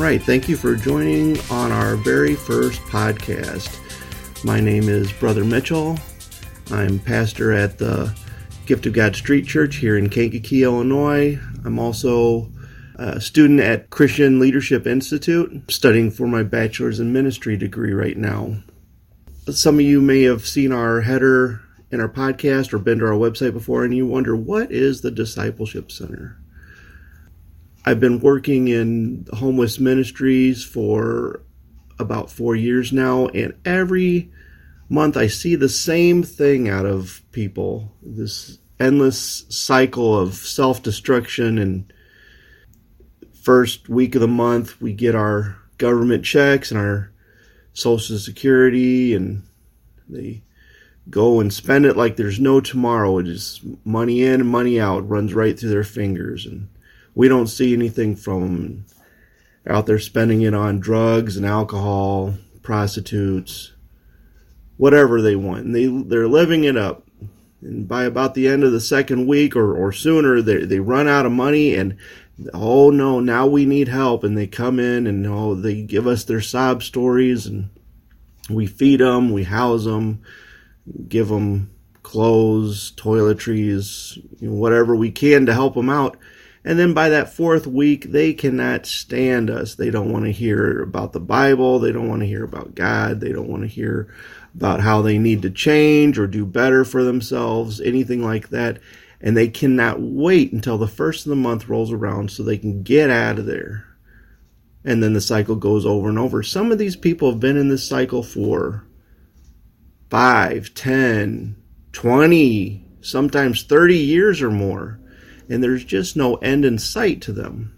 Right, thank you for joining on our very first podcast. My name is Brother Mitchell. I'm pastor at the Gift of God Street Church here in Kankakee, Illinois. I'm also a student at Christian Leadership Institute, studying for my bachelor's in ministry degree right now. Some of you may have seen our header in our podcast or been to our website before, and you wonder what is the Discipleship Center? I've been working in homeless ministries for about four years now, and every month I see the same thing out of people this endless cycle of self destruction. And first week of the month, we get our government checks and our Social Security, and they go and spend it like there's no tomorrow. It is money in and money out, runs right through their fingers. And we don't see anything from out there spending it on drugs and alcohol, prostitutes, whatever they want. And they they're living it up. And by about the end of the second week or, or sooner, they they run out of money and oh no, now we need help. And they come in and oh they give us their sob stories and we feed them, we house them, give them clothes, toiletries, you know, whatever we can to help them out. And then by that fourth week, they cannot stand us. They don't want to hear about the Bible. They don't want to hear about God. They don't want to hear about how they need to change or do better for themselves, anything like that. And they cannot wait until the first of the month rolls around so they can get out of there. And then the cycle goes over and over. Some of these people have been in this cycle for 5, 10, 20, sometimes 30 years or more and there's just no end in sight to them.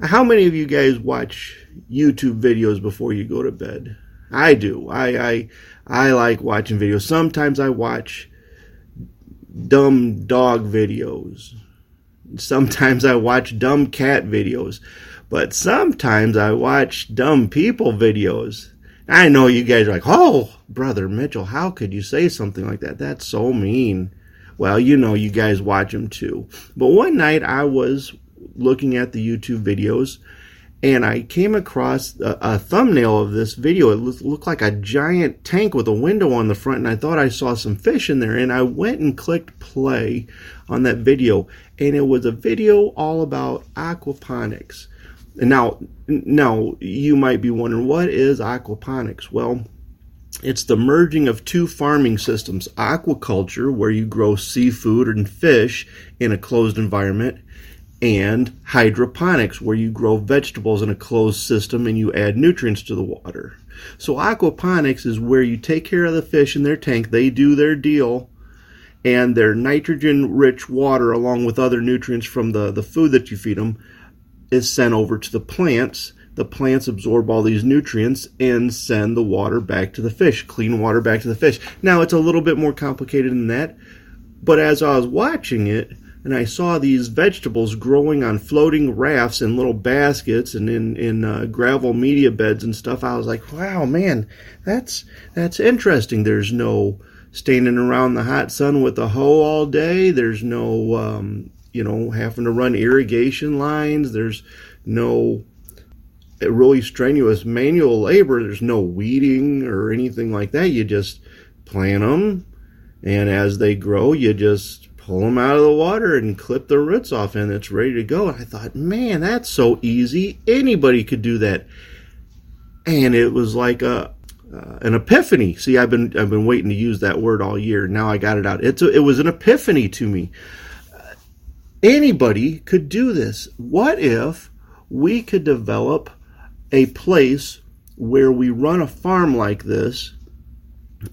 How many of you guys watch YouTube videos before you go to bed? I do. I I I like watching videos. Sometimes I watch dumb dog videos. Sometimes I watch dumb cat videos. But sometimes I watch dumb people videos. I know you guys are like, "Oh, brother Mitchell, how could you say something like that? That's so mean." Well, you know, you guys watch them too. But one night I was looking at the YouTube videos and I came across a, a, thumbnail of this video. It looked like a giant tank with a window on the front, and I thought I saw some fish in there. And I went and clicked play on that video, and it was a video all about aquaponics. Now, now you might be wondering, what is aquaponics? Well, it's the merging of two farming systems aquaculture, where you grow seafood and fish in a closed environment, and hydroponics, where you grow vegetables in a closed system and you add nutrients to the water. So, aquaponics is where you take care of the fish in their tank, they do their deal, and their nitrogen rich water, along with other nutrients from the, the food that you feed them, is sent over to the plants the plants absorb all these nutrients and send the water back to the fish, clean water back to the fish. Now, it's a little bit more complicated than that, but as I was watching it, and I saw these vegetables growing on floating rafts in little baskets and in in uh, gravel media beds and stuff. I was like, "Wow, man, that's that's interesting." There's no standing around the hot sun with a hoe all day. There's no, um, you know, having to run irrigation lines. There's no really strenuous manual labor. There's no weeding or anything like that. You just plant them, and as they grow, you just pull them out of the water and clip the roots off, and it's ready to go. And I thought, man, that's so easy. Anybody could do that. And it was like a uh, an epiphany. See, I've been I've been waiting to use that word all year. Now I got it out. It's a, it was an epiphany to me. Anybody could do this. What if we could develop a place where we run a farm like this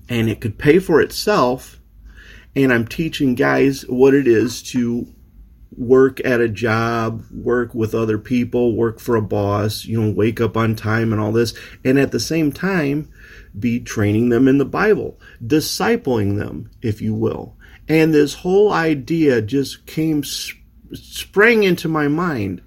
and it could pay for itself and I'm teaching guys what it is to work at a job, work with other people, work for a boss, you know, wake up on time and all this, and at the same time be training them in the Bible, discipling them, if you will. And this whole idea just came, sprang into my mind.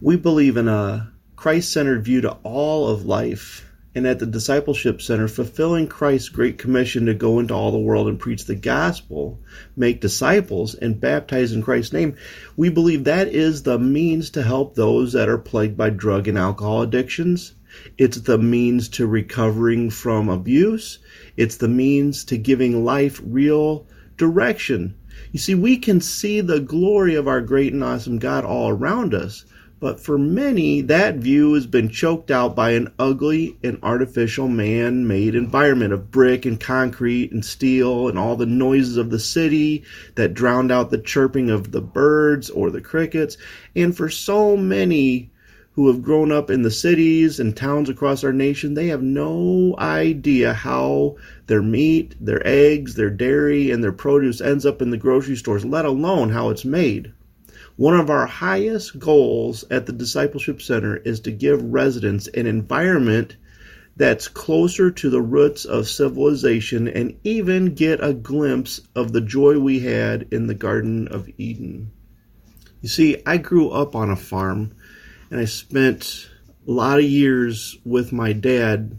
We believe in a Christ centered view to all of life and at the Discipleship Center, fulfilling Christ's great commission to go into all the world and preach the gospel, make disciples, and baptize in Christ's name, we believe that is the means to help those that are plagued by drug and alcohol addictions. It's the means to recovering from abuse. It's the means to giving life real direction. You see, we can see the glory of our great and awesome God all around us, but for many, that view has been choked out by an ugly and artificial man made environment of brick and concrete and steel and all the noises of the city that drowned out the chirping of the birds or the crickets. And for so many who have grown up in the cities and towns across our nation, they have no idea how their meat, their eggs, their dairy, and their produce ends up in the grocery stores, let alone how it's made. One of our highest goals at the Discipleship Center is to give residents an environment that's closer to the roots of civilization and even get a glimpse of the joy we had in the Garden of Eden. You see, I grew up on a farm and I spent a lot of years with my dad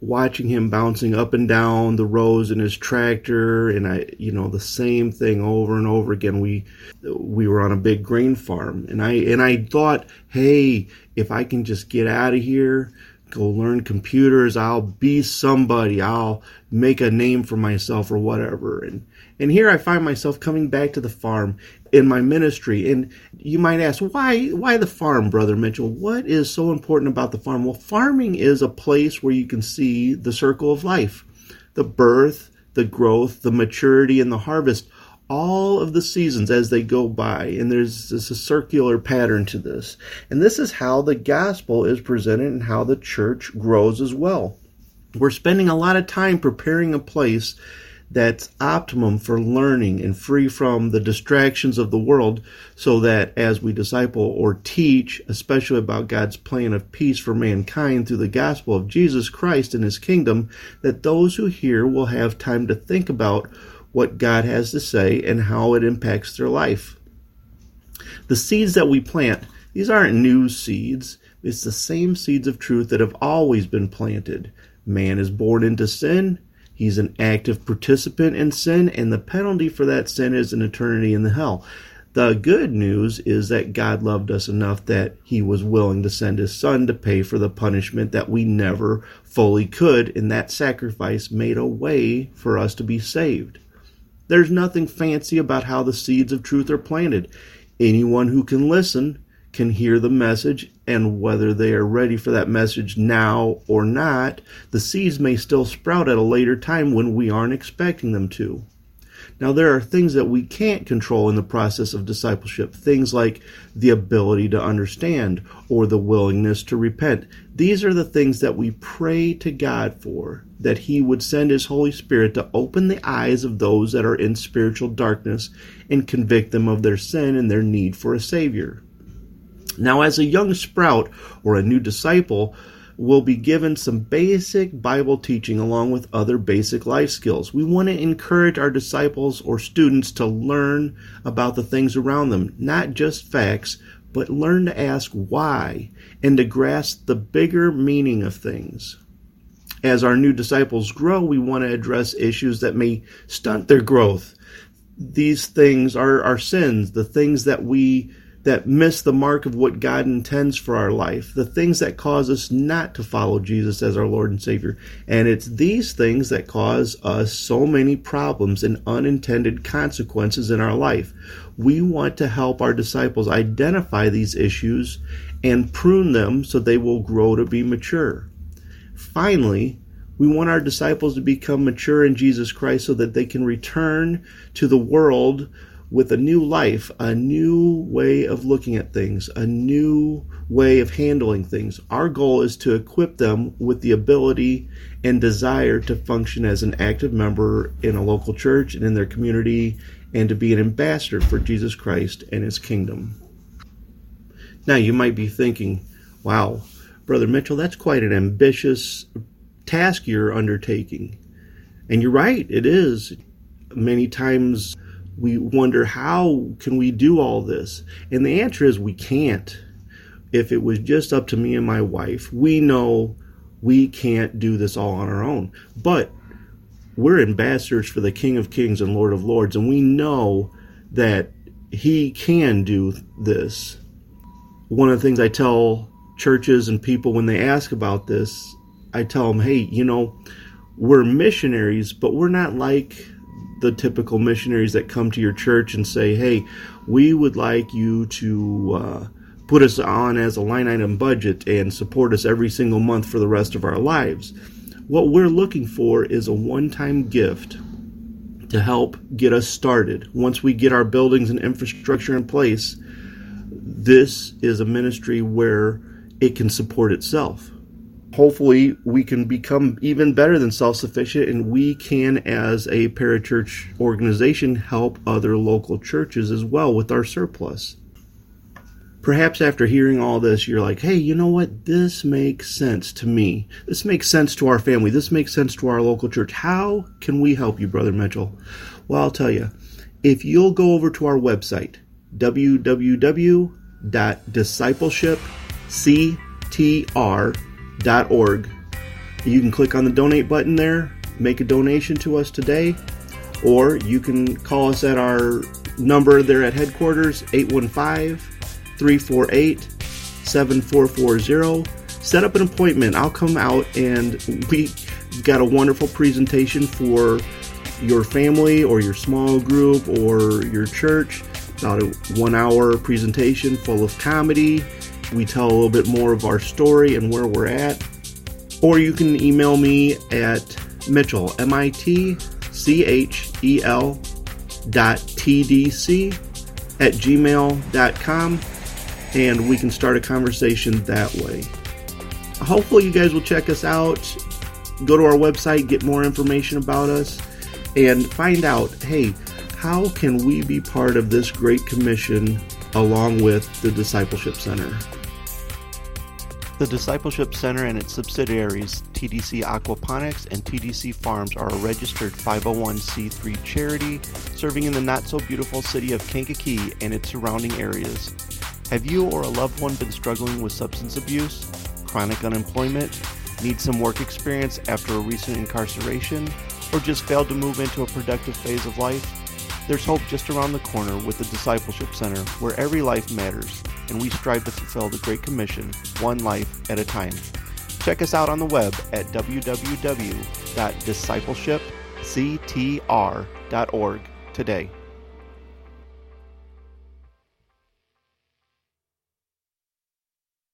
watching him bouncing up and down the rows in his tractor and I you know the same thing over and over again. We we were on a big grain farm and I and I thought hey if I can just get out of here go learn computers I'll be somebody I'll make a name for myself or whatever and and here I find myself coming back to the farm in my ministry. And you might ask, why, why the farm, Brother Mitchell? What is so important about the farm? Well, farming is a place where you can see the circle of life, the birth, the growth, the maturity, and the harvest. All of the seasons as they go by, and there's this circular pattern to this. And this is how the gospel is presented and how the church grows as well. We're spending a lot of time preparing a place that's optimum for learning and free from the distractions of the world so that as we disciple or teach, especially about God's plan of peace for mankind through the gospel of Jesus Christ and his kingdom, that those who hear will have time to think about what God has to say and how it impacts their life. The seeds that we plant, these aren't new seeds. It's the same seeds of truth that have always been planted. Man is born into sin He's an active participant in sin, and the penalty for that sin is an eternity in the hell. The good news is that God loved us enough that he was willing to send his son to pay for the punishment that we never fully could, and that sacrifice made a way for us to be saved. There's nothing fancy about how the seeds of truth are planted. Anyone who can listen can hear the message, and whether they are ready for that message now or not, the seeds may still sprout at a later time when we aren't expecting them to. Now, there are things that we can't control in the process of discipleship, things like the ability to understand or the willingness to repent. These are the things that we pray to God for, that He would send His Holy Spirit to open the eyes of those that are in spiritual darkness and convict them of their sin and their need for a Savior. Now, as a young sprout or a new disciple, will be given some basic Bible teaching along with other basic life skills. We want to encourage our disciples or students to learn about the things around them, not just facts, but learn to ask why and to grasp the bigger meaning of things. As our new disciples grow, we want to address issues that may stunt their growth. These things are our sins, the things that we that miss the mark of what God intends for our life, the things that cause us not to follow Jesus as our Lord and Savior. And it's these things that cause us so many problems and unintended consequences in our life. We want to help our disciples identify these issues and prune them so they will grow to be mature. Finally, we want our disciples to become mature in Jesus Christ so that they can return to the world with a new life, a new way of looking at things, a new way of handling things. Our goal is to equip them with the ability and desire to function as an active member in a local church and in their community and to be an ambassador for Jesus Christ and his kingdom. Now, you might be thinking, wow, Brother Mitchell, that's quite an ambitious task you're undertaking. And you're right, it is. Many times we wonder how can we do all this and the answer is we can't if it was just up to me and my wife we know We can't do this all on our own. But we're ambassadors for the King of Kings and Lord of Lords, and we know that He can do this. One of the things I tell churches and people when they ask about this, I tell them, hey, you know, we're missionaries, but we're not like the typical missionaries that come to your church and say, hey, we would like you to uh, put us on as a line item budget and support us every single month for the rest of our lives. What we're looking for is a one time gift to help get us started. Once we get our buildings and infrastructure in place, this is a ministry where it can support itself hopefully we can become even better than self-sufficient and we can as a parachurch organization help other local churches as well with our surplus. Perhaps after hearing all this you're like hey you know what? This makes sense to me. This makes sense to our family. This makes sense to our local church. How can we help you brother mitchell? Well i'll tell you if you'll go over to our website www.discipleshipctr.com org. You can click on the donate button there, make a donation to us today, or you can call us at our number there at headquarters 815 348 7440. Set up an appointment. I'll come out and we got a wonderful presentation for your family or your small group or your church. About a one hour presentation full of comedy, we tell a little bit more of our story and where we're at. Or you can email me at Mitchell, M I T C H E L dot TDC at gmail.com and we can start a conversation that way. Hopefully, you guys will check us out. Go to our website, get more information about us, and find out hey, how can we be part of this great commission along with the Discipleship Center? The Discipleship Center and its subsidiaries, TDC Aquaponics and TDC Farms, are a registered 501c3 charity serving in the not so beautiful city of Kankakee and its surrounding areas. Have you or a loved one been struggling with substance abuse, chronic unemployment, need some work experience after a recent incarceration, or just failed to move into a productive phase of life? There's hope just around the corner with the Discipleship Center, where every life matters, and we strive to fulfill the Great Commission, one life at a time. Check us out on the web at www.discipleshipctr.org today.